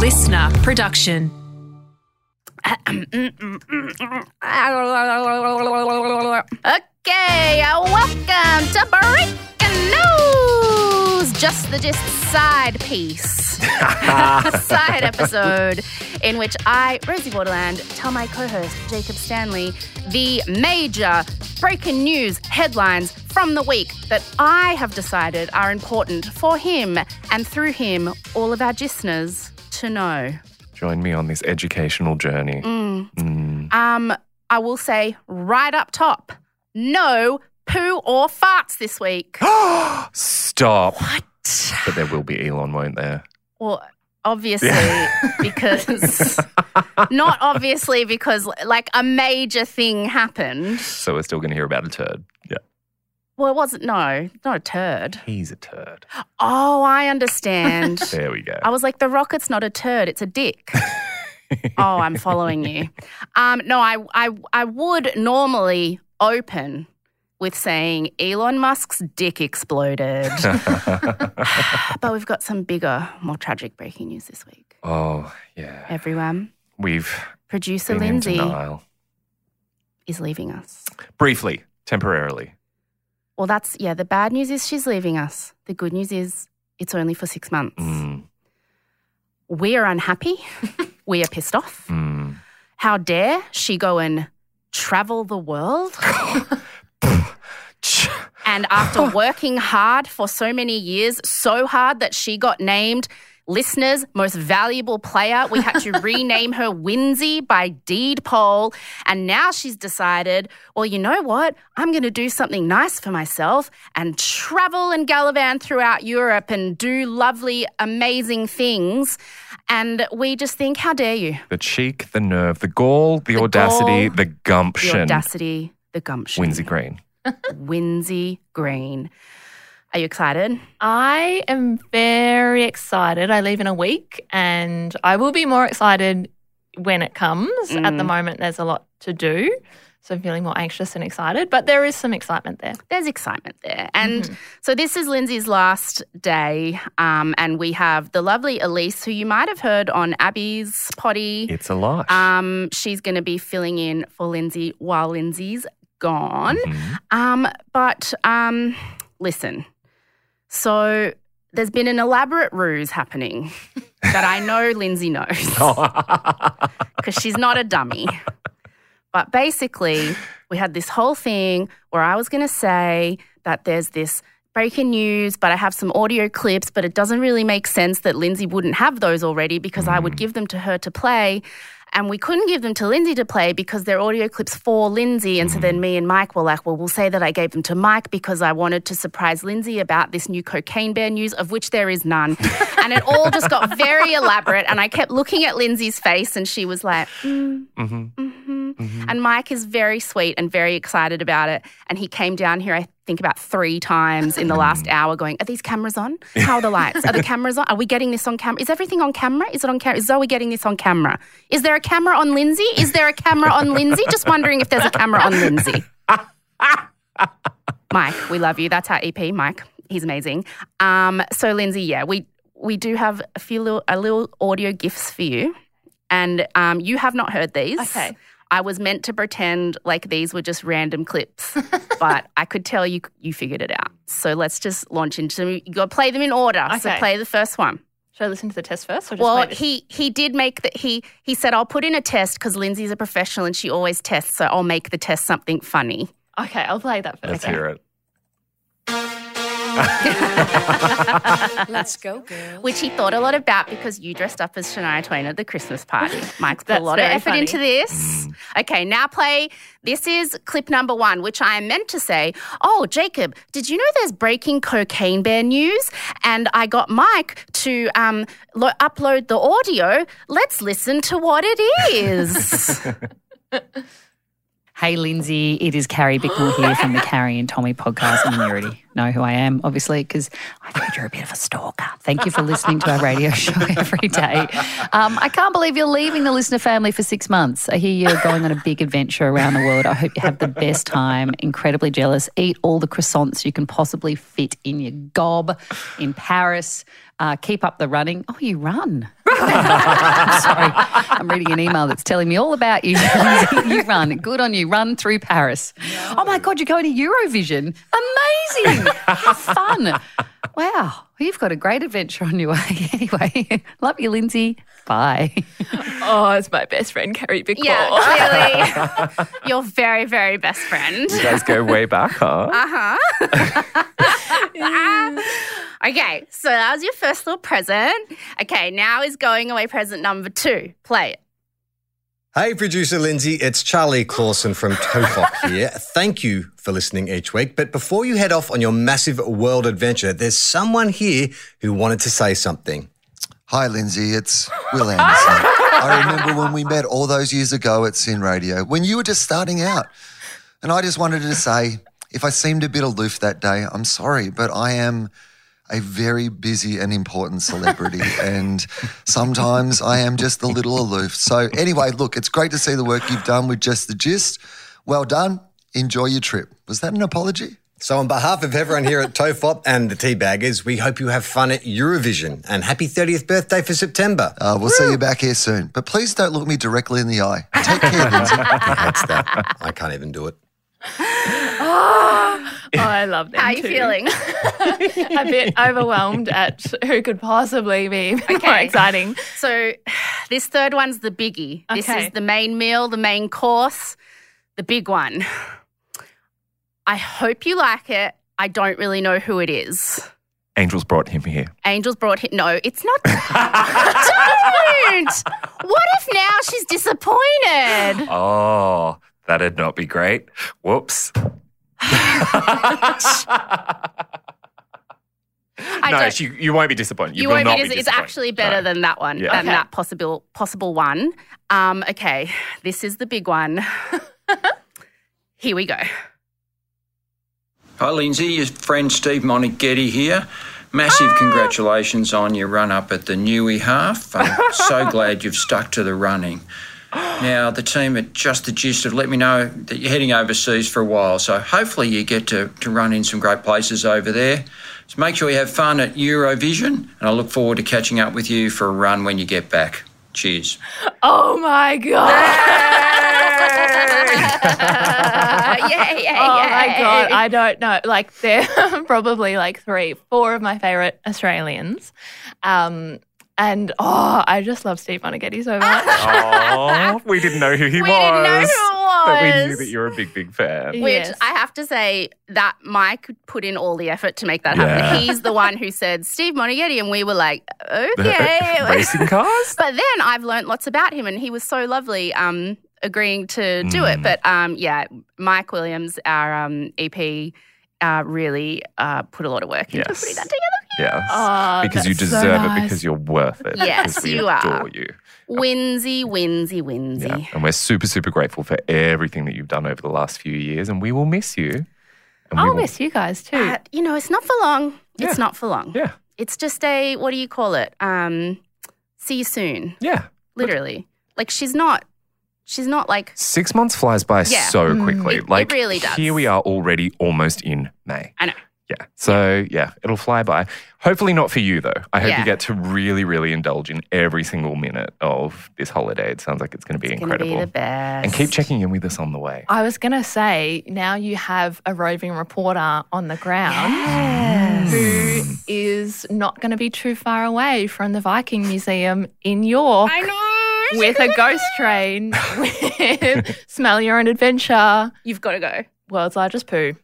listener production. Okay, uh, welcome to Breaking News. Just the Gist side piece. side episode in which I, Rosie Waterland, tell my co host, Jacob Stanley, the major breaking news headlines from the week that I have decided are important for him and through him, all of our listeners to know. Join me on this educational journey. Um, I will say right up top, no poo or farts this week. Stop. What? But there will be Elon, won't there? Well, obviously, because not obviously because like a major thing happened. So we're still going to hear about a turd. Well, it wasn't. No, not a turd. He's a turd. Oh, I understand. There we go. I was like, the rocket's not a turd; it's a dick. oh, I'm following you. Um, no, I, I, I would normally open with saying Elon Musk's dick exploded, but we've got some bigger, more tragic breaking news this week. oh, yeah. Everyone, We've producer Lindsey is leaving us. Briefly, temporarily. Well, that's yeah. The bad news is she's leaving us. The good news is it's only for six months. Mm, We are unhappy. we are pissed off. mm. How dare she go and travel the world? And after working hard for so many years, so hard that she got named listeners' most valuable player, we had to rename her Winsy by deed poll. And now she's decided, well, you know what? I'm going to do something nice for myself and travel and gallivant throughout Europe and do lovely, amazing things. And we just think, how dare you? The cheek, the nerve, the gall, the, The audacity, gall, the gumption. The audacity, the gumption. Winsy Green. Winsy Green. Are you excited? I am very excited. I leave in a week and I will be more excited when it comes. At the moment, there's a lot to do. So I'm feeling more anxious and excited, but there is some excitement there. There's excitement there. And so this is Lindsey's last day. Um, and we have the lovely Elise, who you might have heard on Abby's potty. It's a lot. Um, she's going to be filling in for Lindsey while Lindsey's gone. Um, but um, listen, so there's been an elaborate ruse happening that I know Lindsey knows oh. because she's not a dummy. But basically, we had this whole thing where I was going to say that there's this breaking news, but I have some audio clips, but it doesn't really make sense that Lindsey wouldn't have those already because I would mm. give them to her to play. And we couldn't give them to Lindsey to play because they're audio clips for Lindsey. And so then me and Mike were like, well, we'll say that I gave them to Mike because I wanted to surprise Lindsey about this new cocaine bear news, of which there is none. and it all just got very elaborate. And I kept looking at Lindsay's face and she was like, mm, mhm. and Mike is very sweet and very excited about it. And he came down here, I think, about three times in the last hour going, Are these cameras on? How are the lights? Are the cameras on? Are we getting this on camera? Is everything on camera? Is it on camera? Is Zoe getting this on camera? Is there a camera on Lindsey? Is there a camera on Lindsey? Just wondering if there's a camera on Lindsey. Mike, we love you. That's our EP, Mike. He's amazing. Um, so Lindsey, yeah, we we do have a few little a little audio gifts for you, and um, you have not heard these. Okay. I was meant to pretend like these were just random clips, but I could tell you you figured it out. So let's just launch into them. You got to play them in order. So Okay. play the first one. Should I listen to the test first? Or just Well, wait? he he did make that. he he said I'll put in a test because Lindsey's a professional and she always tests. So I'll make the test something funny. okay, I'll play that 1st Let's hear it. Let's go, girl. which he thought a lot about because you dressed up as Shania Twain at the Christmas party. Mike's put a lot of effort funny. into this. Okay, now play. This is clip number one, which I am meant to say, Oh, Jacob, did you know there's breaking cocaine bear news? And I got Mike to um, lo- upload the audio. Let's listen to what it is. Hey, Lindsey, it is Carrie Bickmore here from the Carrie and Tommy podcast You Immunity. know who I am, obviously, because I think you're a bit of a stalker. Thank you for listening to our radio show every day. Um, I can't believe you're leaving the listener family for six months. I hear you're going on a big adventure around the world. I hope you have the best time. Incredibly jealous. Eat all the croissants you can possibly fit in your gob in Paris. Uh, keep up the running. Oh, you run. I'm sorry. I'm reading an email that's telling me all about you. you run. Good on you. Run through Paris. Oh my God, you're going to Eurovision. Amazing. Have fun. Wow. You've got a great adventure on your way. Anyway, love you, Lindsey. Bye. Oh, it's my best friend, Carrie Big Yeah, clearly. Your very, very best friend. You guys go way back, huh? Uh-huh. Okay, so that was your first little present. Okay, now is going away present number two. Play it. Hey, producer Lindsey, it's Charlie Clausen from Tofop here. Thank you for listening each week. But before you head off on your massive world adventure, there's someone here who wanted to say something. Hi, Lindsey. It's Wil Anderson. I remember when we met all those years ago at SYN Radio, when you were just starting out. And I just wanted to say, if I seemed a bit aloof that day, I'm sorry, but I am a very busy and important celebrity. and sometimes I am just a little aloof. So, anyway, look, it's great to see the work you've done with Just the Gist. Well done. Enjoy your trip. Was that an apology? So, on behalf of everyone here at Tofop and the Teabaggers, we hope you have fun at Eurovision and happy 30th birthday for September. Uh, we'll see you back here soon. But please don't look me directly in the eye. Take care, Lindsey. He hates that. I can't even do it. Oh, I love them. How are you too. feeling? a bit overwhelmed at who could possibly be more exciting. So, this third one's the biggie. This is the main meal, the main course, the big one. I hope you like it. I don't really know who it is. Angels brought him here. Angels brought him. No, it's not. don't! What if now she's disappointed? Oh, that'd not be great. Whoops. I no, don't- she, you won't be disappointed. You, You will won't not be. be dis- It's actually better No. than that one. Yeah. Than Okay. that possible possible one. Um, okay, this is the big one. Here we go. Hi, Lindsey. Your friend Steve Moneghetti here. Massive congratulations on your run up at the Newey half. I'm so glad you've stuck to the running. Now, the team at Just the Gist have let me know that you're heading overseas for a while, so hopefully you get to, to run in some great places over there. So make sure you have fun at Eurovision, and I look forward to catching up with you for a run when you get back. Cheers. Oh my god! yeah, yeah, yeah. Oh my god! I don't know. Like they're probably like three, four of my favorite Australians. Um, and oh, I just love Steve Moneghetti so much. Oh, we didn't know who he We was. didn't know who it But we knew that you're a big, big fan. Yeah. Which Yes. I have to say that Mike put in all the effort to make that happen. Yeah. He's the one who said Steve Moneghetti, and we were like, okay. Racing cars? But then I've learned lots about him, and he was so lovely, um, agreeing to do Mm. it. But um, yeah, Mike Williams, our um, EP, uh, really uh, put a lot of work into Yes. putting that together. Yes. Oh, because you that's so deserve it because you're worth it. Yes, we you adore are. you. Winsy, winsy, winsy. Yeah. And we're super, super grateful for everything that you've done over the last few years. And we will miss you. I'll will- miss you guys too. Uh, you know, it's not for long. Yeah. It's not for long. Yeah. It's just a what do you call it? Um, see you soon. Yeah. Literally, like she's not. She's not like Six months flies by Yeah. so quickly. It- it like really does. Here we are already almost in May. I know. Yeah. So yeah, it'll fly by. Hopefully not for you though. I hope Yeah. you get to really, really indulge in every single minute of this holiday. It sounds like it's going to be It's gonna incredible. be the best. and keep checking in with us on the way. I was going to say, now you have a roving reporter on the ground who is not going to be too far away from the Viking Museum in York I know. with a ghost train with Smell Your Own Adventure, You've got to go. World's Largest Poo.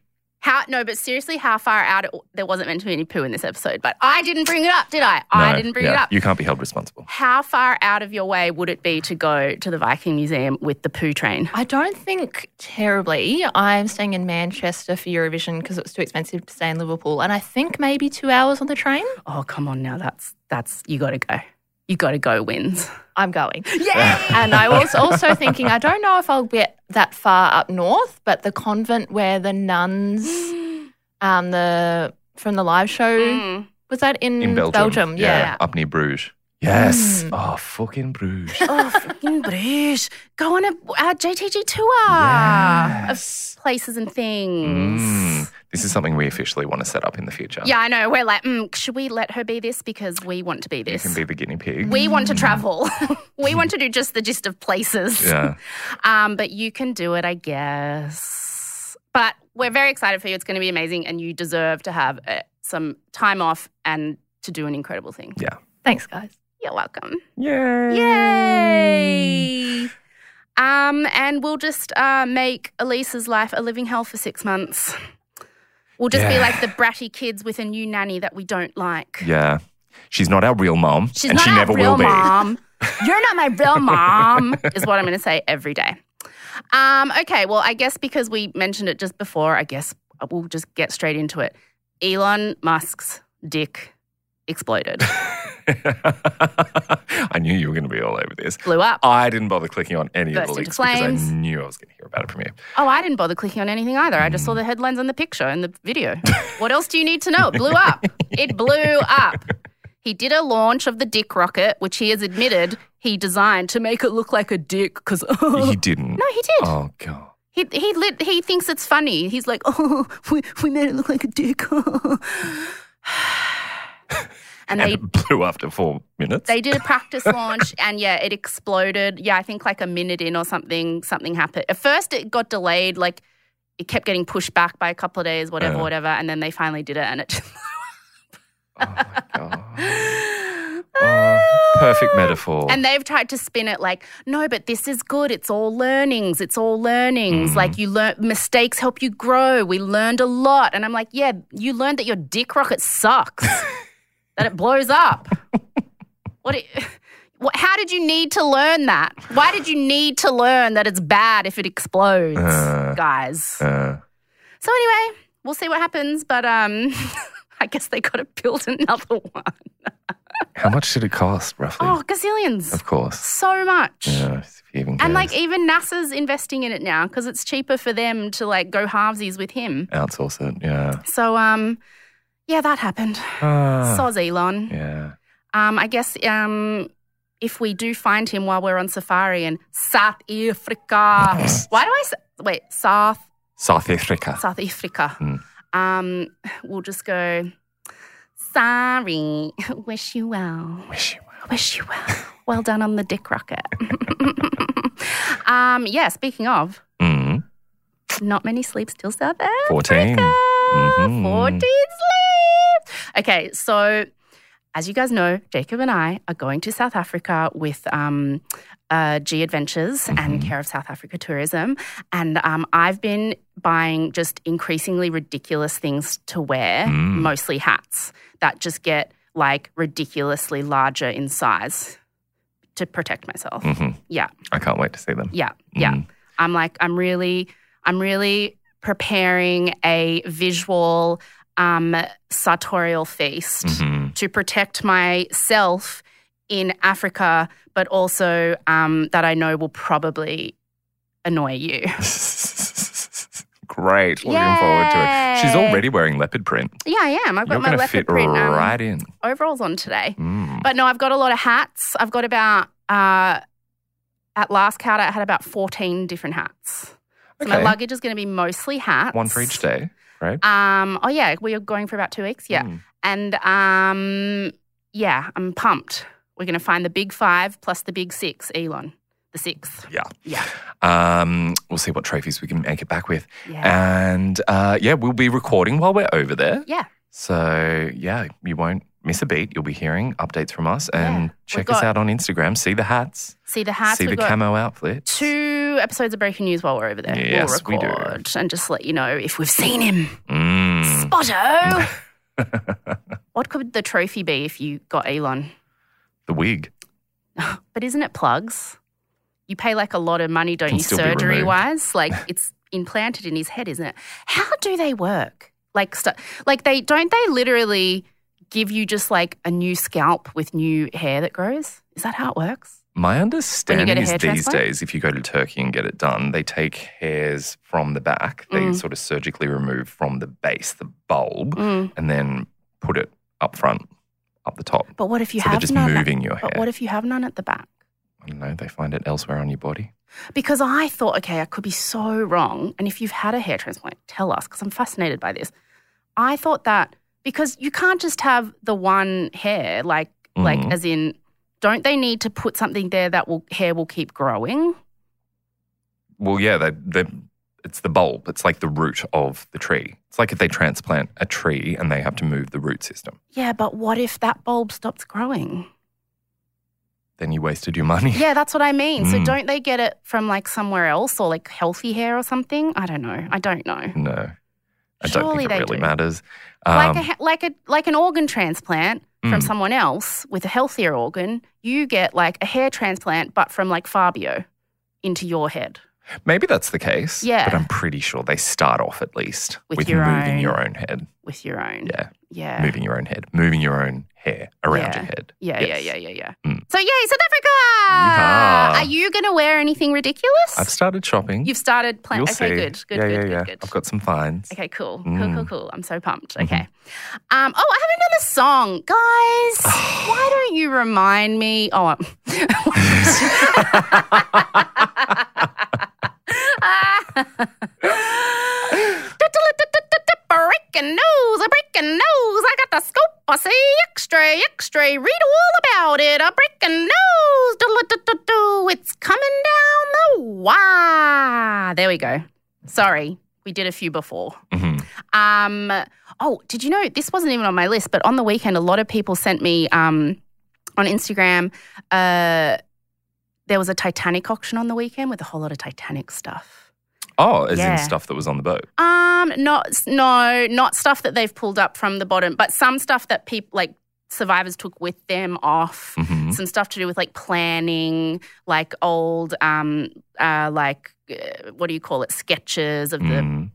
How? No, but seriously, how far out? It, there wasn't meant to be any poo in this episode, but I didn't bring it up, did I? I No, didn't bring yeah, it up. You can't be held responsible. How far out of your way would it be to go to the Viking Museum with the poo train? I don't think terribly. I'm staying in Manchester for Eurovision because it was too expensive to stay in Liverpool. And I think maybe two hours on the train. Oh, come on now. That's that's you got to go. You got to go. Wins. I'm going. Yeah. And I was also thinking, I don't know if I'll get that far up north, but the convent where the nuns um, the from the live show. Mm. Was that in, In Belgium. Yeah. Up near Bruges. Yes. Mm. Oh, fucking Bruges. Oh, fucking Bruges. Go on a, a JTG tour Yes. of places and things. Mm. This is something we officially want to set up in the future. Yeah, I know. We're like, mm, should we let her be this because we want to be this. You this? can be the guinea pig. we want to travel. we want to do just the gist of places. yeah. Um, but you can do it, I guess. But we're very excited for you. It's going to be amazing, and you deserve to have uh, some time off and to do an incredible thing. Yeah. Thanks, guys. You're welcome. Yay. Yay! Um, and we'll just uh, make Elisa's life a living hell for six months. We'll just be like the bratty kids with a new nanny that we don't like. Yeah. She's not our real mom. She's and not she our never real will be. mom. You're not my real mom, is what I'm going to say every day. Um, okay, well, I guess because we mentioned it just before, I guess we'll just get straight into it. Elon Musk's dick exploded, I knew you were going to be all over this. blew up. I didn't bother clicking on any of the links because I knew I was going to hear about it from you. Oh, I didn't bother clicking on anything either. I just saw the mm. headlines and the picture and the video. what else do you need to know? It blew up. It blew up. He did a launch of the dick rocket, which he has admitted he designed to make it look like a dick. Because He didn't. no, he did. Oh, God. He he lit, he thinks it's funny. He's like, oh, we, we made it look like a dick. and And they blew after four minutes. they did a practice launch, and yeah, it exploded. Yeah, I think like a minute in or something, something happened. At first, it got delayed. Like it kept getting pushed back by a couple of days, whatever, Uh. whatever. And then they finally did it, and it. Just, oh, my God. Oh, perfect metaphor. And they've tried to spin it like, no, but this is good. It's all learnings. It's all learnings. Mm. Like you learn mistakes help you grow. We learned a lot. And I'm like, yeah, you learned that your dick rocket sucks. That it blows up. what, it, what how did you need to learn that? Why did you need to learn that it's bad if it explodes, Uh. guys? Uh, So anyway, we'll see what happens, but um I guess they got to build another one. how much did it cost, roughly? Oh, gazillions. Of course. So much. Yeah, even And like even NASA's investing in it now because it's cheaper for them to like go halvesies with him. outsource it. Yeah. So um, yeah, that happened. Ah, Soz Elon. yeah. Um, I guess um, if we do find him while we're on safari in South Africa, why do I say, wait South South Africa. South Africa? Mm. Um, we'll just go. Sorry, wish you well. Wish you well. Wish you well. Well done on the dick rocket. um, yeah, speaking of, Mm, not many sleeps till South Africa. 14. Mhm. 14 sleeps. Okay, so as you guys know, Jacob and I are going to South Africa with um, uh, G Adventures and Care of South Africa Tourism. And um, I've been buying just increasingly ridiculous things to wear, mostly hats that just get like ridiculously larger in size to protect myself. Mhm. Yeah. I can't wait to see them. Yeah, yeah. Mm. I'm like, I'm really, I'm really preparing a visual um, sartorial feast Mhm. to protect myself in Africa, but also um, that I know will probably annoy you. Great. Looking forward to it. She's already wearing leopard print. Yeah, I am. I've got You're my leopard fit print um, right in. overalls on today. Mm. But no, I've got a lot of hats. I've got about, uh, at last count, I had about 14 different hats. So my luggage is going to be mostly hats. One for each day, right? Um, oh yeah, we are going for about two weeks. Yeah, Mm. and um, yeah, I'm pumped. We're going to find the big five plus the big six. Elon, the sixth. Yeah. Yeah, Um, we'll see what trophies we can make it back with. yeah, And uh, yeah, we'll be recording while we're over there. yeah. So yeah, you won't miss a beat. You'll be hearing updates from us and We've check us out on Instagram. See the hats. See the hats. see We've the got camo outfits. two episodes of breaking news while we're over there. Yes, we we'll do. record and just let you know if we've seen him. Mm. Spotto. what could the trophy be if you got Elon? the wig. But isn't it plugs? You pay like a lot of money, don't Can you, surgery wise? Like it's implanted in his head, isn't it? How do they work? Like, st- like they don't they literally give you just like a new scalp with new hair that grows? Is that how it works? My understanding is these transplant? days, if you go to Turkey and get it done, they take hairs from the back, they Mm. sort of surgically remove from the base, the bulb, Mm. and then put it up front, up the top. But what if you so they're have just none? moving your hair. But what if you have none at the back? I don't know, they find it elsewhere on your body. Because I thought, okay, I could be so wrong. And if you've had a hair transplant, tell us because I'm fascinated by this. I thought that because you can't just have the one hair, like like Mhm. as in, don't they need to put something there that will hair will keep growing? Well, yeah, they, they, it's the bulb. It's like the root of the tree. It's like if they transplant a tree and they have to move the root system. Yeah, but what if that bulb stops growing? Then you wasted your money. Yeah, that's what I mean. So Mm. don't they get it from like somewhere else or like healthy hair or something? I don't know. I don't know. No, I don't Surely think they it really do. matters. like Um, a like a like an organ transplant from Mm. someone else with a healthier organ, you get like a hair transplant, but from like Fabio into your head. maybe that's the case. Yeah. But I'm pretty sure they start off at least With your moving own- your own head. With your own. Yeah. Yeah. Moving your own head. Moving your own hair around Yeah. your head. Yeah, Yes. yeah, yeah, yeah, yeah. Mm. So yay, South Africa! Yeehaw. Are you going to wear anything ridiculous? I've started shopping. You've started planning. Okay, see. good, good, yeah, good, yeah, good, yeah. good. I've got some finds. Okay, cool, cool, Mm. cool, cool. I'm so pumped. Mhm. Okay. Um, oh, I haven't done a song, guys. why don't you remind me? Oh, um, breaking news, a breaking news. I got the scoop. I see X-ray, X-ray. Read all about it. A breaking news. Do-do-do-do-do. It's coming down the wire. There we go. Sorry, we did a few before. Mhm. Um, oh, did you know this wasn't even on my list? But on the weekend, a lot of people sent me um, on Instagram. Uh, there was a Titanic auction on the weekend with a whole lot of Titanic stuff. Oh, as Yeah. in stuff that was on the boat. Um, not no, not stuff that they've pulled up from the bottom, but some stuff that people like survivors took with them off. Mhm. Some stuff to do with like planning, like old, um, uh, like uh, what do you call it? Sketches of the Mm.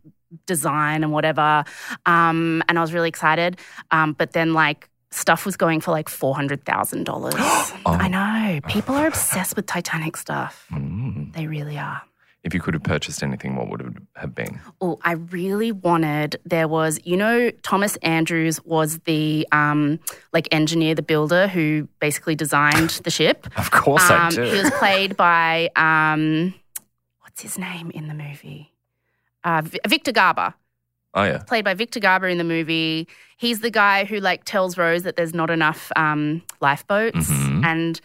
design and whatever. Um, and I was really excited. Um, but then like stuff was going for like four hundred thousand dollars. I know people are obsessed with Titanic stuff. Mm. They really are. If you could have purchased anything, what would it have been? Oh, I really wanted. There was, you know, Thomas Andrews was the um, like engineer, the builder who basically designed the ship. Of course I Um, do. He was played by um, what's his name in the movie? Uh, Victor Garber. oh, yeah. Played by Victor Garber in the movie. He's the guy who like tells Rose that there's not enough um, lifeboats, Mhm. and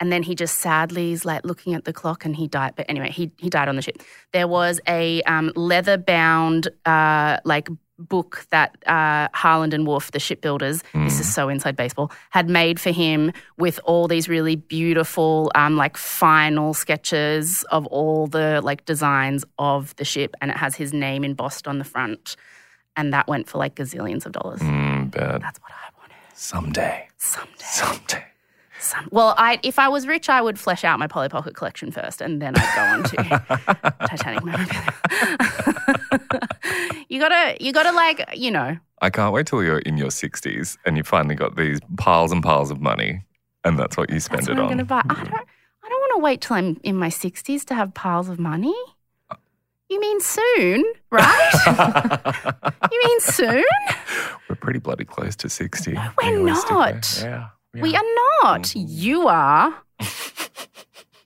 and then he just sadly is like looking at the clock and he died. But anyway, he he died on the ship. There was a um, leather bound uh, like book that uh, Harland and Wolff, the shipbuilders, this is so inside baseball, had made for him with all these really beautiful um, like final sketches of all the like designs of the ship, and it has his name embossed on the front, and that went for like gazillions of dollars. Mm, That's what I wanted someday, someday. someday. Some, well, I if I was rich, I would flesh out my Polly Pocket collection first, and then I'd go on to Titanic memorabilia. you gotta, you gotta like, you know, I can't wait till you're in your 60s and you finally got these piles and piles of money and that's what you spend what it I'm on. gonna buy. I don't, I don't want to wait till I'm in my sixties to have piles of money. You mean soon, right? you mean soon? We're pretty bloody close to 60. we're not. Yeah. We are not. You are.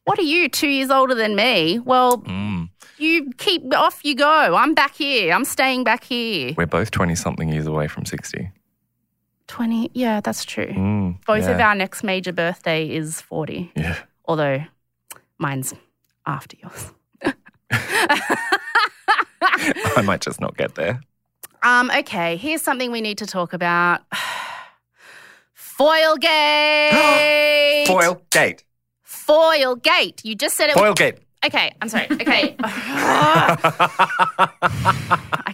what are you? Two years older than me? Well, Mm. you keep off. You go. I'm back here. I'm staying back here. We're both 20 something years away from 60. 20. Yeah, that's true. Mm, Both of our next major birthday is 40, Yeah. although mine's after yours. I might just not get there. Um, okay, here's something we need to talk about. Foil gate. Foil gate. Foil gate. You just said it. Foil gate. Okay, I'm sorry. Okay. I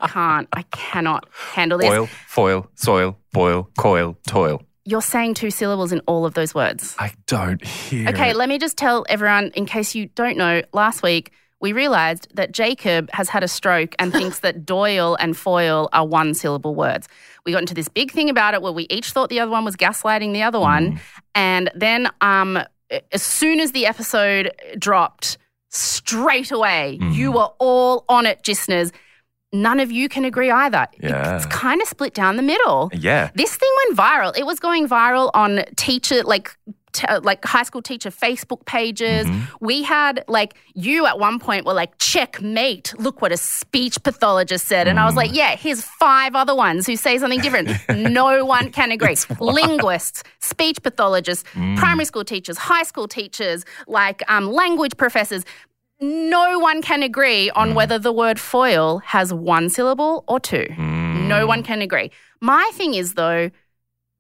can't. I cannot handle this. Oil, foil, soil, boil, coil, toil. You're saying two syllables in all of those words. I don't hear. Okay, it. let me just tell everyone, in case you don't know, last week we realized that Jacob has had a stroke and thinks that Doyle and foil are one syllable words. We got into this big thing about it where we each thought the other one was gaslighting the other one. And then um, as soon as the episode dropped, straight away, Mm. you were all on it, listeners. None of you can agree either. Yeah. It's kind of split down the middle. Yeah. This thing went viral. It was going viral on teacher, like, t- like high school teacher Facebook pages. Mm-hmm. We had like you at one point were like, checkmate. Look what a speech pathologist said, and I was Mm. like, yeah, here's five other ones who say something different. no one can agree. Linguists, speech pathologists, Mm. primary school teachers, high school teachers, like um, language professors. No one can agree Mm. on whether the word foil has one syllable or two. Mm. No one can agree. My thing is though,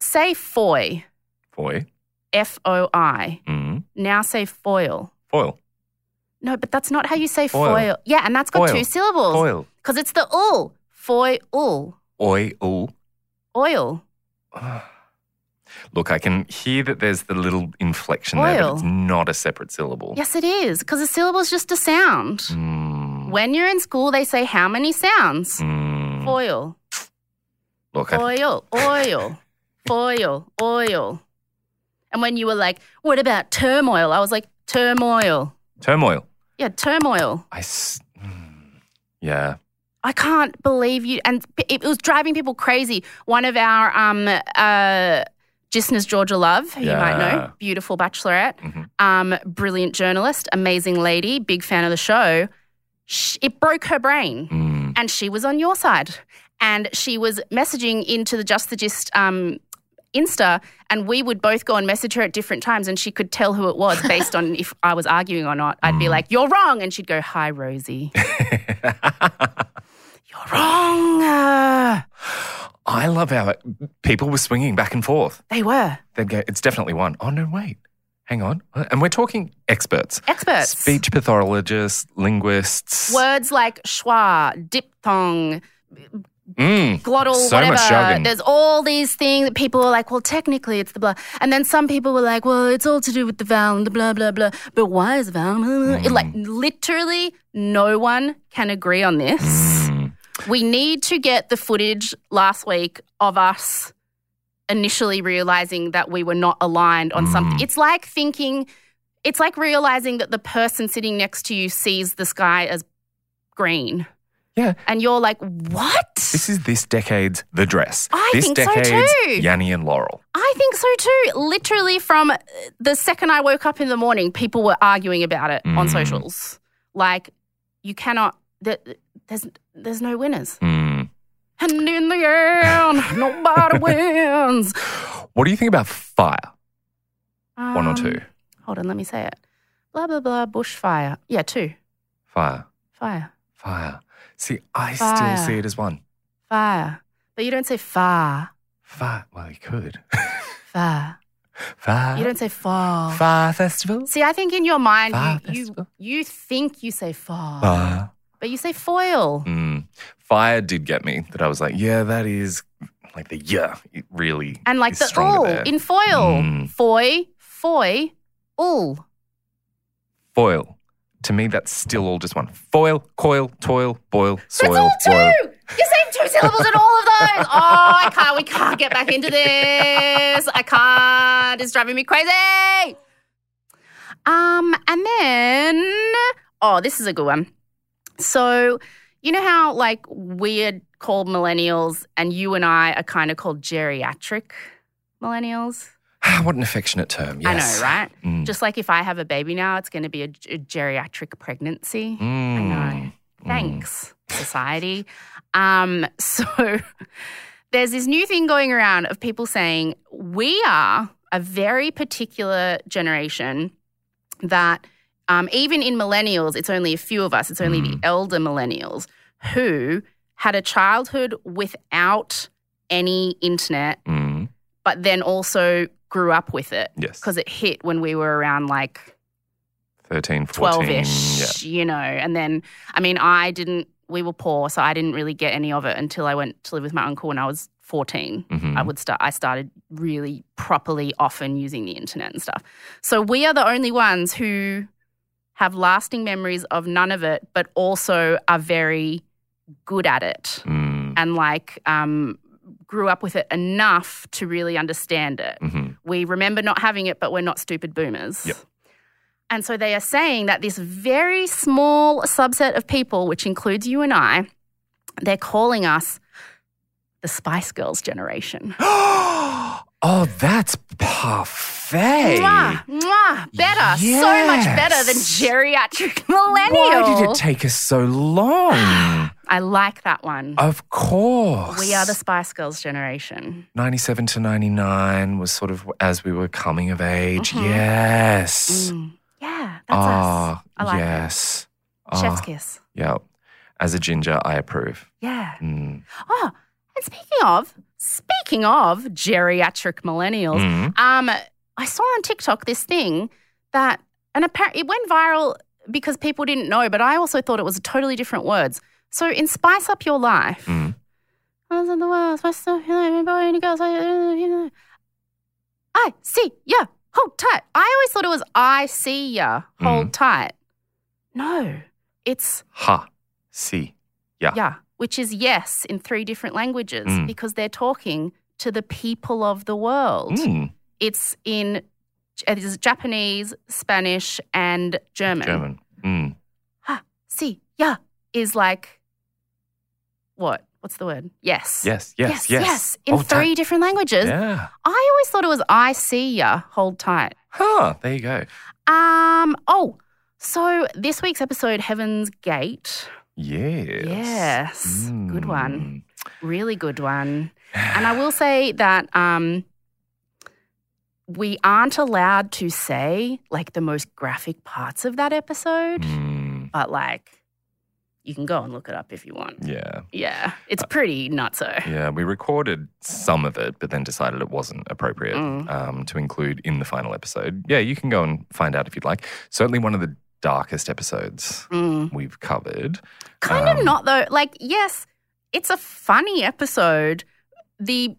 say foy, Foy. F O I. Mm. Now say foil. Foil. No, but that's not how you say Foil. foil. Yeah, and that's got Foil. two syllables. Foil. Because it's the ul. Foy ul. Oi. Oil. Look, I can hear that there's the little inflection there, but it's not a separate syllable. Yes, it is. Because a syllable is just a sound. Mm. When you're in school, they say how many sounds? Mm. Foil. Look, I, Oil. Oil. Foil. Oil. And when you were like, what about turmoil? I was like, turmoil. turmoil. Yeah, turmoil. I. S- mm. yeah. I can't believe you. And it was driving people crazy. One of our um, uh, listeners, Georgia Love, who you might know, beautiful bachelorette, Mhm. um, brilliant journalist, amazing lady, big fan of the show. Sh- it broke her brain, Mm. and she was on your side. And she was messaging into the Just the Gist um, Insta, and we would both go and message her at different times, and she could tell who it was based on if I was arguing or not. I'd be Mm. like, "You're wrong," and she'd go, "Hi, Rosie." You're wrong. Uh, I love how it, people were swinging back and forth. they were They'd go, it's definitely one. Oh, no, wait. Hang on. And we're talking experts. experts. Speech pathologists, linguists. Words like schwa, diphthong, Mm. glottal, So whatever. There's all these things that people are like, well, technically it's the blah. And then some people were like, well, it's all to do with the vowel and the blah, blah, blah. But why is vowel? blah? It, like, literally, no one can agree on this. Mm. We need to get the footage last week of us initially realizing that we were not aligned on something. It's like thinking, it's like realizing that the person sitting next to you sees the sky as green. Yeah. And you're like, what? This is this decade's The Dress. I this think so decade's too. Yanny and Laurel. I think so too. Literally, from the second I woke up in the morning, people were arguing about it on Mm. socials. Like, you cannot. there- There's there's no winners. Mm. And in the end, nobody wins. What do you think about fire? One or Um, two? Hold on, let me say it. Blah blah blah. Bushfire. Yeah, two. Fire. Fire. Fire. See, I Fire. still see it as one. Fire. But you don't say far. Fire. Well, you could. Far. Fire. You don't say far. Fire Festival. See, I think in your mind, Fire you, you festival. you think you say far, Fire. but you say foil. Mm. Fire did get me that I was like, yeah, that is like the yeah, it really And like the there. in foil. Mm. Foy, foy, ul. foil. To me, that's still all just one. Foil, coil, toil, boil, soil, That's all two. boil. You're saying two syllables in all of those. Oh, I can't. We can't get back into this. I can't. It's driving me crazy. Um, and then oh, this is a good one. So you know how like we're called millennials, and you and I are kind of called geriatric millennials. what an affectionate term. I know, right? Mm. Just like if I have a baby now, it's going to be a geriatric pregnancy. I Mm. know. Thanks, society. Um, so there's this new thing going around of people saying we are a very particular generation that um, even in millennials, it's only a few of us, it's only the elder millennials who had a childhood without any internet, Mm. But then also grew up with it Yes. because it hit when we were around like 13, 14. 12 ish, you know. And then, I mean, I didn't, we were poor, so I didn't really get any of it until I went to live with my uncle when I was 14. Yeah. Mhm. I would start, I started really properly often using the internet and stuff. So we are the only ones who have lasting memories of none of it, but also are very good at it Mm. and like um, grew up with it enough to really understand it. Mhm. We remember not having it, but we're not stupid boomers. Yep. And so they are saying that this very small subset of people, which includes you and I, they're calling us the Spice Girls generation. oh, that's parfait. Mwah, mwah, better. So much better than geriatric millennial. Why did it take us so long? I like that one. of course. We are the Spice Girls generation. 97 to 99 was sort of as we were coming of age. Mhm. Yes. Mm. Yeah, that's us. Ah, I like yes. it. Chef's Ah, kiss. Yeah. As a ginger, I approve. Yeah. Mm. Oh, and speaking of, speaking of geriatric millennials, Mm. um, I saw on TikTok this thing that, and apparently it went viral because people didn't know, but I also thought it was totally different words. So in Spice Up Your Life, Mm. I was in the world, spice up your life, boy and girls, I, you know. I see ya, hold tight. I always thought it was I see ya, hold Mhm. tight. No, it's Ha. Si. Yeah. yeah, which is yes in three different languages Mm. because they're talking to the people of the world. Mm. It's in it is Japanese, Spanish, and German. German. Mm. Ha, si, yeah, is like what? What's the word? Yes. Yes, yes, yes, yes. in Hold three tight. different languages. Yeah. I always thought it was I see ya, hold tight. Huh. There you go. Um, oh, so this week's episode, Heaven's Gate. Yes. Yes. Good one. Mm. Really good one. And I will say that um, we aren't allowed to say like the most graphic parts of that episode, Mm. but like you can go and look it up if you want. Yeah. Yeah, it's pretty not so. Yeah, we recorded some of it, but then decided it wasn't appropriate Mm. um, to include in the final episode. Yeah, you can go and find out if you'd like. Certainly one of the darkest episodes Mm. we've covered. Kind Um, of not though. Like, yes, it's a funny episode. The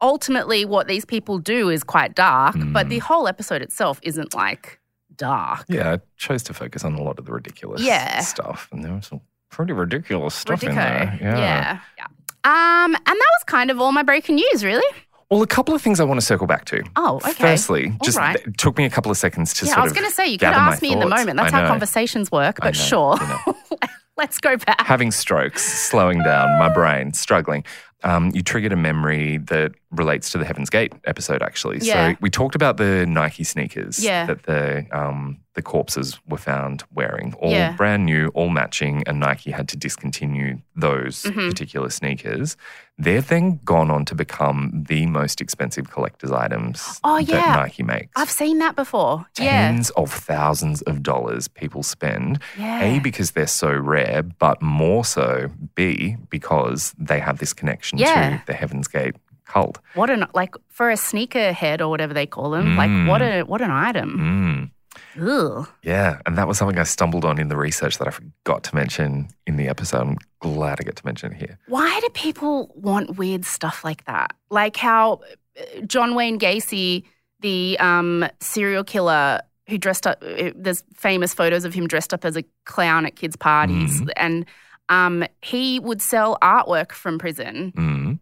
ultimately what these people do is quite dark, but Mm. the whole episode itself isn't like dark. Yeah, I chose to focus on a lot of the ridiculous Yeah. stuff. And there was some pretty ridiculous stuff Ridico. in there. yeah. Yeah. Um, and that was kind of all my breaking news, really. Well, a couple of things I want to circle back to. Oh, okay. Firstly, just right. it took me a couple of seconds to say. yeah, I was going to say you could ask me in the moment. That's how conversations work. But know, sure, you know. let's go back. having strokes, slowing down, my brain struggling. Um, you triggered a memory that relates to the Heaven's Gate episode, actually. Yeah. So we talked about the Nike sneakers Yeah. that the um, the corpses were found wearing, all Yeah. brand new, all matching, and Nike had to discontinue those Mhm. particular sneakers. They've then gone on to become the most expensive collector's items Oh, that yeah. Nike makes. I've seen that before. Yeah. Tens of thousands of dollars people spend Yeah. a, because they're so rare, but more so, B, because they have this connection Yeah. to the Heaven's Gate cult. What an like for a sneaker head or whatever they call them. Like what a what an item. Mm. Ugh. Yeah. And that was something I stumbled on in the research that I forgot to mention in the episode. I'm glad I get to mention it here. Why do people want weird stuff like that? Like how uh, John Wayne Gacy, the um, serial killer who dressed up, uh, there's famous photos of him dressed up as a clown at kids' parties. Mhm. And um, he would sell artwork from prison Mm.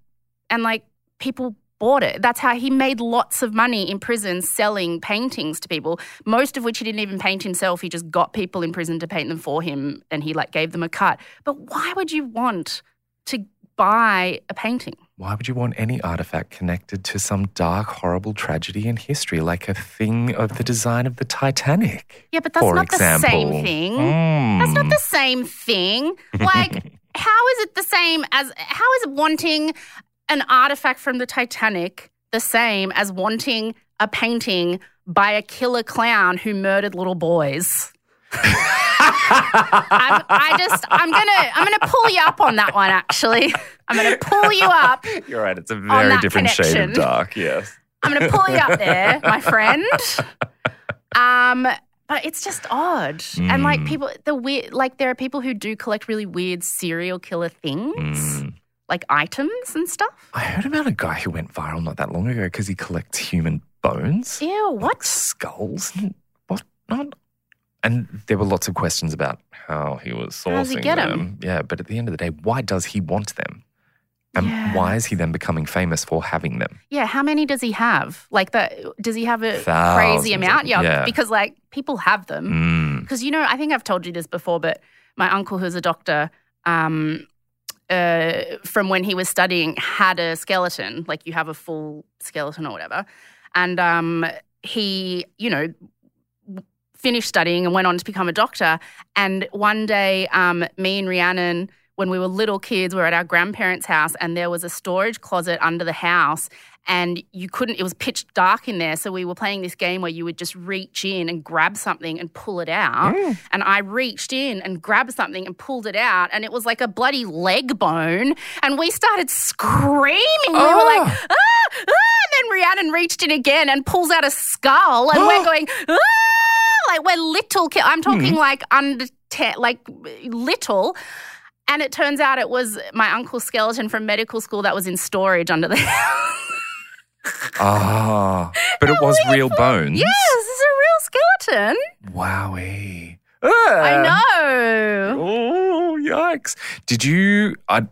and like people bought it. That's how he made lots of money in prison selling paintings to people, most of which he didn't even paint himself. He just got people in prison to paint them for him and he like gave them a cut. But why would you want to buy a painting? Why would you want any artifact connected to some dark, horrible tragedy in history, like a thing of the design of the Titanic? Yeah, but that's not the same thing. Mm. That's not the same thing. Like, how is it the same as, how is wanting an artifact from the Titanic the same as wanting a painting by a killer clown who murdered little boys? I'm, I just, I'm gonna, I'm gonna pull you up on that one. Actually, I'm gonna pull you up. You're right. It's a very different shade of dark. Yes. I'm gonna pull you up there, my friend. Um, but it's just odd, and like Mm. people, the weird, like there are people who do collect really weird serial killer things, Mm. Like items and stuff. I heard about a guy who went viral not that long ago because he collects human bones, Ew, like what? skulls, and what not. And there were lots of questions about how he was sourcing How does he get 'em? them. Yeah, but at the end of the day, why does he want them? And Yeah. why is he then becoming famous for having them? Yeah, how many does he have? Like that does he have a Thousands crazy amount? them, Yeah, yeah. because like people have them. Mm. Because you know, I think I've told you this before, but my uncle, who's a doctor, um, uh, from when he was studying, had a skeleton. Like you have a full skeleton or whatever, and um, he, you know, finished studying and went on to become a doctor. And one day, um, me and Rhiannon. When we were little kids, we were at our grandparents' house, and there was a storage closet under the house, and you couldn't. It was pitch dark in there, so we were playing this game where you would just reach in and grab something and pull it out. And I reached in and grabbed something and pulled it out, and it was like a bloody leg bone. And we started screaming. We were like, ah, ah! And then Rhiannon reached in again and pulls out a skull, and we're going, ah! Like we're little. Ki- I'm talking like under ten, like little. And it turns out it was my uncle's skeleton from medical school that was in storage under the house. Ah, but it was real bones. yes, it's a real skeleton. Wowie. I Ah. know. Oh, yikes. Did you, I,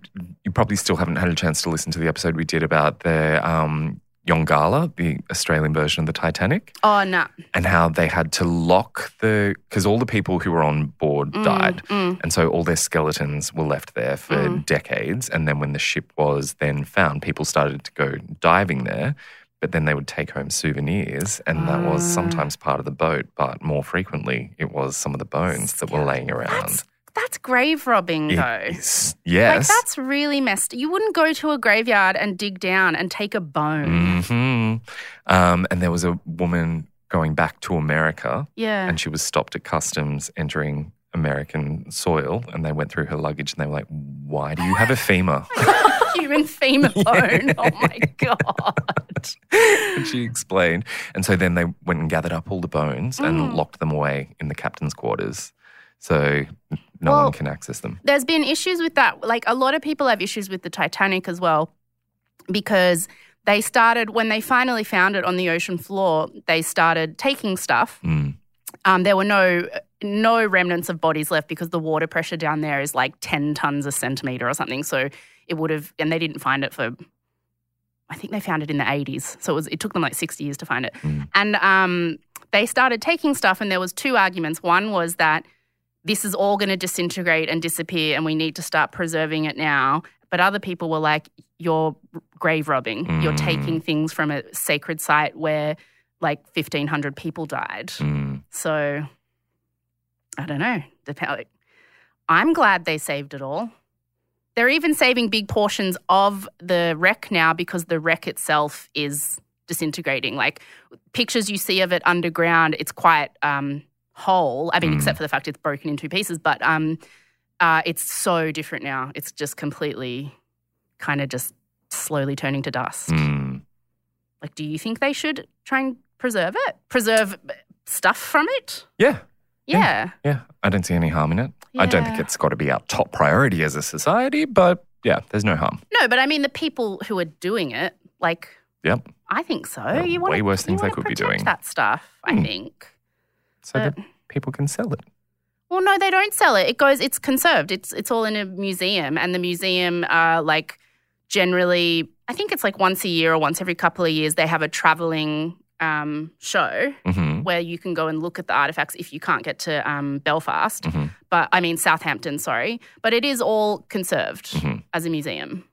you probably still haven't had a chance to listen to the episode we did about the um, Yongala, the Australian version of the Titanic, Oh, no. and how they had to lock the, because all the people who were on board died. Mm. And so all their skeletons were left there for decades. And then when the ship was then found, people started to go diving there. But then they would take home souvenirs, and that was Ah. sometimes part of the boat. But more frequently, it was some of the bones that were laying around. That's, that's grave robbing, It though. is- Like, yes. that's really messed. You wouldn't go to a graveyard and dig down and take a bone. hmm Um, and there was a woman going back to America, Yeah. and she was stopped at customs entering American soil, and they went through her luggage, and they were like, "Why do you have a femur?" Human femur bone. Oh, my God. and she explained. And so then they went and gathered up all the bones Mm. and locked them away in the captain's quarters, so no Well- one can access them. There's been issues with that. Like, a lot of people have issues with the Titanic as well because they started, when they finally found it on the ocean floor, they started taking stuff. Mm. Um, there were no no remnants of bodies left because the water pressure down there is like 10 tons a centimeter or something. So it would have, and they didn't find it for, I think they found it in the 80s. So it, was, it took them like 60 years to find it. Mm. And um, they started taking stuff, and there was two arguments. One was that this is all going to disintegrate and disappear, and we need to start preserving it now. But other people were like, "You're grave robbing. You're Mm. taking things from a sacred site where like 1,500 people died." Mm. So I don't know. I'm glad they saved it all. They're even saving big portions of the wreck now because the wreck itself is disintegrating. Like pictures you see of it underground, it's quite um, whole. I mean, Mm. except for the fact it's broken in two pieces, but um, uh, it's so different now. It's just completely kind of just slowly turning to dust. Mm. Like, do you think they should try and preserve it? Preserve stuff from it? Yeah, Yeah. yeah. I don't see any harm in it. I don't think it's got to be our top priority as a society, but yeah, there's no harm. No, but I mean the people who are doing it, like Yep. I think so. Are you want way worse things they could be doing. That stuff, I Hmm. think. So But- that people can sell it. Well, no, they don't sell it. It goes. It's conserved. It's it's all in a museum, and the museum, uh, like generally, I think it's like once a year or once every couple of years, they have a traveling um, show hmm where you can go and look at the artifacts if you can't get to um, Belfast. Mhm. But I mean Southampton, sorry. But it is all conserved Mhm. as a museum.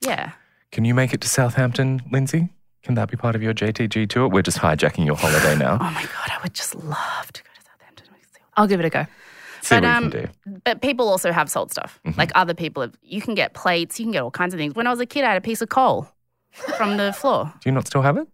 Yeah. Can you make it to Southampton, Lindsey? Can that be part of your JTG tour? We're just hijacking your holiday now. Oh my god, I would just love to go to Southampton. We can I'll give it a go. See but, what um, we can do. But people also have sold stuff. Like other people have, you can get plates, you can get all kinds of things. When I was a kid, I had a piece of coal from the floor Do you not still have it?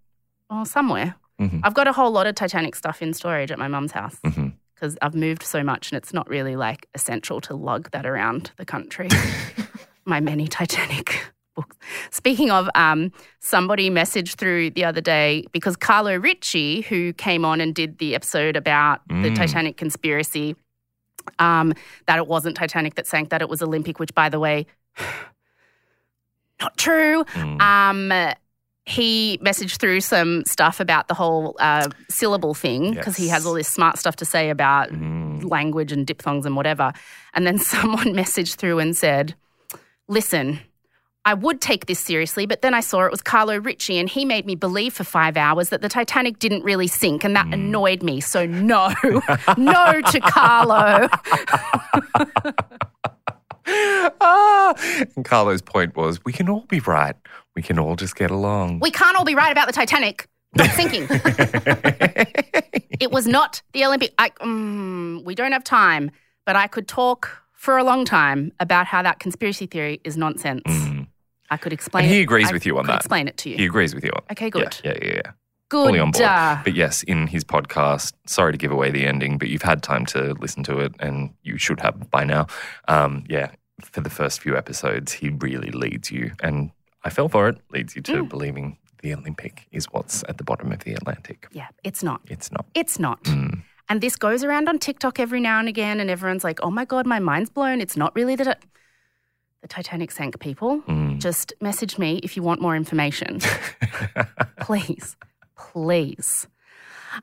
or somewhere. Mhm. I've got a whole lot of Titanic stuff in storage at my mum's house Mhm. because I've moved so much and it's not really like essential to lug that around the country. my many Titanic books. Speaking of, um, somebody messaged through the other day because Carlo Ritchie, who came on and did the episode about the Mm. Titanic conspiracy, um, that it wasn't Titanic that sank, that it was Olympic, which, by the way, not true. Mm. Um, he messaged through some stuff about the whole uh, syllable thing because he has all this smart stuff to say about Mm. language and diphthongs and whatever. And then someone messaged through and said, Listen, I would take this seriously, but then I saw it was Carlo Ritchie and he made me believe for five hours that the Titanic didn't really sink and that Hmm. annoyed me. So, no, no to Carlo. ah! And Carlo's point was, we can all be right. We can all just get along. We can't all be right about the Titanic not sinking. it was not the Olympic. I, mm, we don't have time, but I could talk for a long time about how that conspiracy theory is nonsense. I could explain. And he it- agrees I with you on could that. Explain it to you. He agrees with you on Okay, good. Yeah, yeah, yeah. yeah. Good. Fully on board. uh, But yes, in his podcast, sorry to give away the ending, but you've had time to listen to it and you should have by now. Um, yeah, for the first few episodes, he really leads you, and I fell for it, leads you to Mm. believing the Olympic is what's at the bottom of the Atlantic. yeah, it's not. It's not. It's not. Mm. And this goes around on TikTok every now and again, and everyone's like, "Oh my god, my mind's blown." It's not really that the Titanic sank. People, Mm. just message me if you want more information, please, please.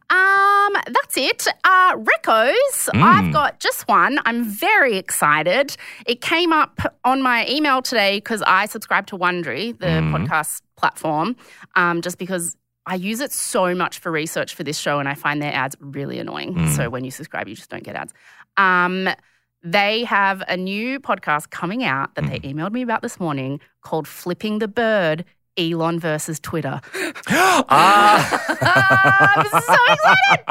Um, that's it. Uh, Recos, I've got just one. I'm very excited. It came up on my email today because I subscribe to Wondery, the podcast platform, um, just because I use it so much for research for this show and I find their ads really annoying. So when you subscribe, you just don't get ads. Um, they have a new podcast coming out that they mm. emailed me about this morning called Flipping the Bird Elon versus Twitter. Ah. I'm so excited.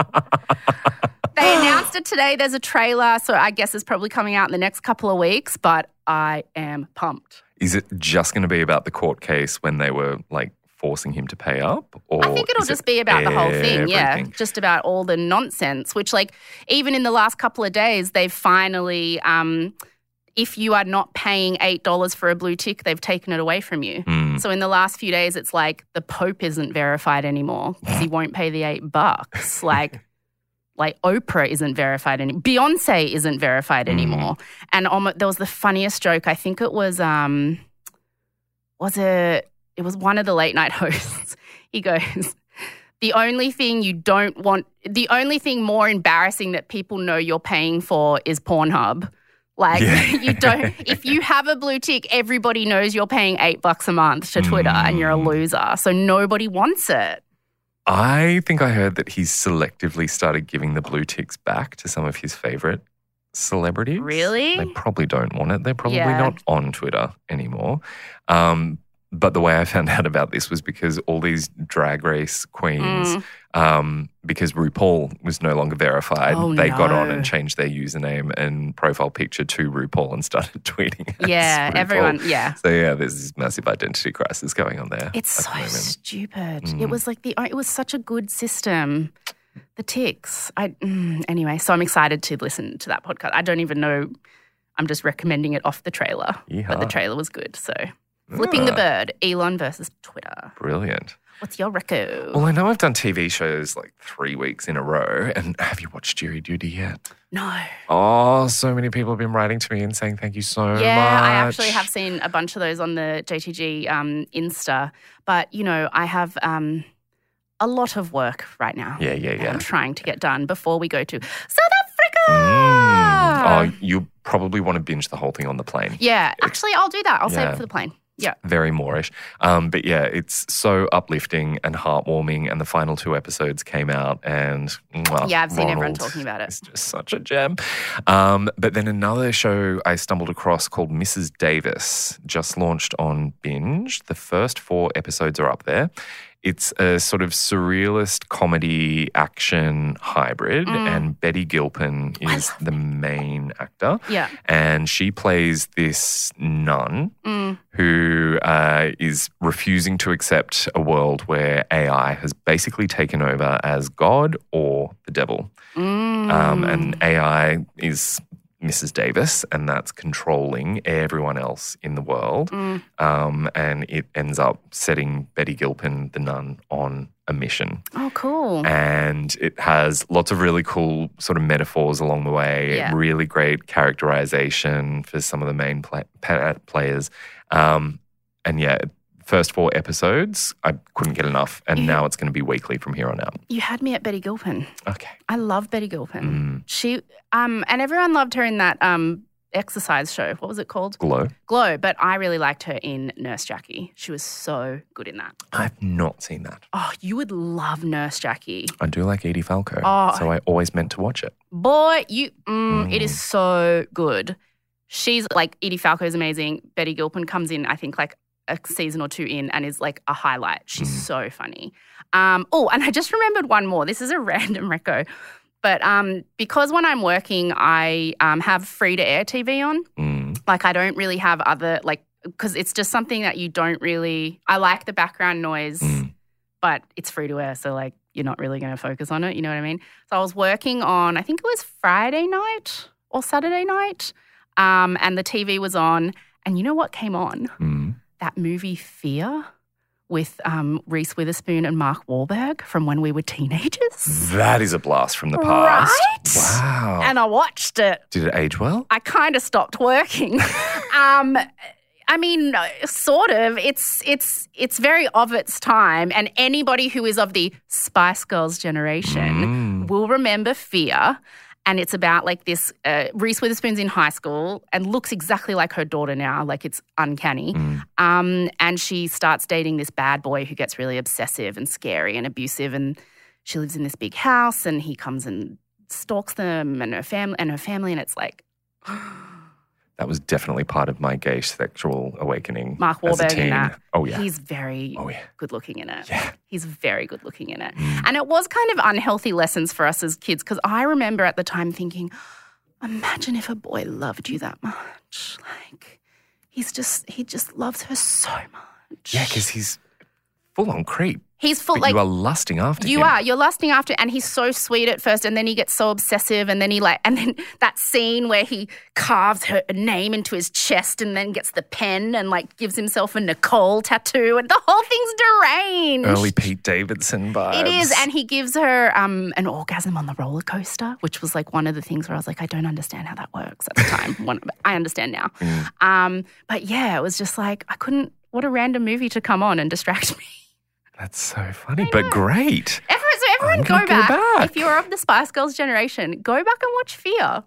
They announced it today. There's a trailer, so I guess it's probably coming out in the next couple of weeks, but I am pumped. Is it just going to be about the court case when they were like forcing him to pay up? Or I think it'll just it be about the whole thing, yeah. Just about all the nonsense, which, like, even in the last couple of days, they've finally, um, if you are not paying $8 for a blue tick, they've taken it away from you. Mm. So in the last few days, it's like the Pope isn't verified anymore because he won't pay the eight bucks. Like, like Oprah isn't verified anymore. Beyonce isn't verified anymore. And um, there was the funniest joke. I think it was, um, was it? It was one of the late night hosts. He goes, the only thing you don't want, the only thing more embarrassing that people know you're paying for is Pornhub. Like Yeah. you don't if you have a blue tick, everybody knows you're paying eight bucks a month to Twitter and you're a Mm. loser. So nobody wants it. I think I heard that he's selectively started giving the blue ticks back to some of his favorite celebrities. Really? They probably don't want it. They're probably Yeah. not on Twitter anymore. Um, but the way I found out about this was because all these drag race queens, Mm. um, because RuPaul was no longer verified, Oh, they got on and changed their username and profile picture to RuPaul and started tweeting. Yeah, everyone, yeah. So yeah, there's this massive identity crisis going on there. It's so the stupid. Mm. It was like the it was such a good system. The ticks. I mm, anyway, so I'm excited to listen to that podcast. I don't even know. I'm just recommending it off the trailer, but the trailer was good. So, flipping the bird, Elon versus Twitter. Brilliant. What's your record? Well, I know I've done TV shows like three weeks in a row. And have you watched Jury Duty yet? no. Oh, so many people have been writing to me and saying thank you so much. Yeah, I actually have seen a bunch of those on the JTG um, Insta, but you know, I have um, a lot of work right now. Yeah, yeah, yeah. I'm trying to get done before we go to South Africa. Mm. Oh, you probably want to binge the whole thing on the plane. Yeah, actually, I'll do that. I'll save it for the plane. Yeah. Very moreish. Um, but yeah, it's so uplifting and heartwarming. And the final two episodes came out, and well, Yeah, I've seen everyone talking about it. It's just such a gem. Um, but then another show I stumbled across called Mrs. Davis just launched on Binge. The first four episodes are up there. It's a sort of surrealist comedy action hybrid, and Betty Gilpin is the main actor. Yeah. And she plays this nun Mm. who uh, is refusing to accept a world where AI has basically taken over as God or the devil. Mm. Um, and AI is Mrs. Davis, and that's controlling everyone else in the world. Mm. Um, and it ends up setting Betty Gilpin, the nun, on a mission. Oh, cool. And it has lots of really cool sort of metaphors along the way, Yeah. really great characterization for some of the main pla- pa- players. Um, and yeah, first four episodes, I couldn't get enough. And Yeah. now it's going to be weekly from here on out. You had me at Betty Gilpin. Okay. I love Betty Gilpin. Mm. She um and everyone loved her in that um exercise show. What was it called? Glow. Glow. But I really liked her in Nurse Jackie. She was so good in that. I've not seen that. Oh, you would love Nurse Jackie. I do like Edie Falco, Oh. so I always meant to watch it. Boy, you mm, it is so good. She's like Edie Falco is amazing. Betty Gilpin comes in, I think, like a season or two in, and is like a highlight. She's so funny. Um, oh, and I just remembered one more. This is a random reco, but um, because when I'm working, I um, have free to air TV on. Mm. Like I don't really have other like because it's just something that you don't really. I like the background noise Mm. but it's free to air, so like you're not really going to focus on it. You know what I mean? So I was working on, I think it was Friday night or Saturday night, um, and the TV was on, and you know what came on? That movie Fear with um, Reese Witherspoon and Mark Wahlberg from when we were teenagers. That is a blast from the past. Right? Wow. And I watched it. Did it age well? I kind of stopped working. um, I mean, sort of. It's it's it's very of its time, and anybody who is of the Spice Girls generation Mm. will remember Fear. And it's about like this uh, Reese Witherspoon's in high school and looks exactly like her daughter now, like it's uncanny. Mm. Um, and she starts dating this bad boy who gets really obsessive and scary and abusive. And she lives in this big house, and he comes and stalks them and her family and her family. And it's like, That was definitely part of my gay sexual awakening. Mark Wahlberg in that. Oh yeah. He's very Oh, yeah. good looking in it. Yeah. Mm. He's very good looking in it. And it was kind of unhealthy lessons for us as kids because I remember at the time thinking, imagine if a boy loved you that much. Like, he's just, he just loves her so much. yeah, because he's full on creep. he's full, But like, you are lusting after you him. are. You're lusting after, and he's so sweet at first, and then he gets so obsessive, and then he like, and then that scene where he carves her name into his chest, and then gets the pen and like gives himself a Nicole tattoo, and the whole thing's deranged. Early Pete Davidson vibes. It is, and he gives her um, an orgasm on the roller coaster, which was like one of the things where I was like, I don't understand how that works at the time. one, I understand now, um, but yeah, it was just like I couldn't. What a random movie to come on and distract me. That's so funny, but great. Everyone, so everyone go go back. back. If you're of the Spice Girls generation, go back and watch Fear.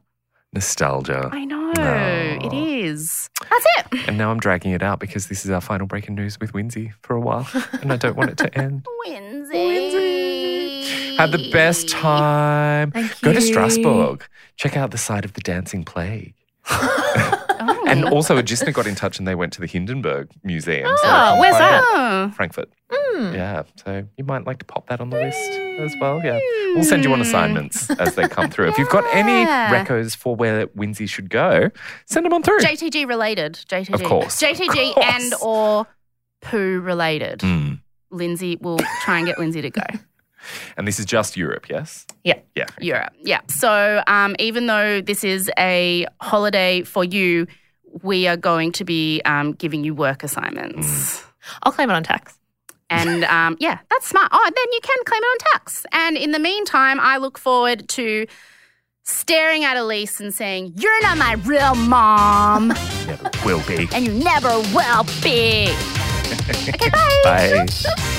Nostalgia. I know No. it is. That's it. And now I'm dragging it out because this is our final breaking news with Winsy for a while, and I don't want it to end. Winsy. Have the best time. Go to. Strasbourg. Check out the site of the Dancing Plague. Oh. And also, Agisna got in touch and they went to the Hindenburg Museum. Oh, can where's that? Frankfurt. Oh. Frankfurt. Hmm. Yeah, so you might like to pop that on the list as well. Yeah, we'll send you on assignments as they come through. If you've got any recos for where Winsy should go, send them on through. JTG related. JTG. Of course. JTG Of course. and or poo related. Mm. Lindsey will try and get Lindsey to go. And this is just Europe, yes? Yeah. Yeah. Europe. Yeah. So um, even though this is a holiday for you, we are going to be um, giving you work assignments. I'll claim it on tax. And um, yeah, that's smart. Oh, then you can claim it on tax. And in the meantime, I look forward to staring at Elise and saying, You're not my real mom, Never will be. and you never will be. okay, bye. Bye.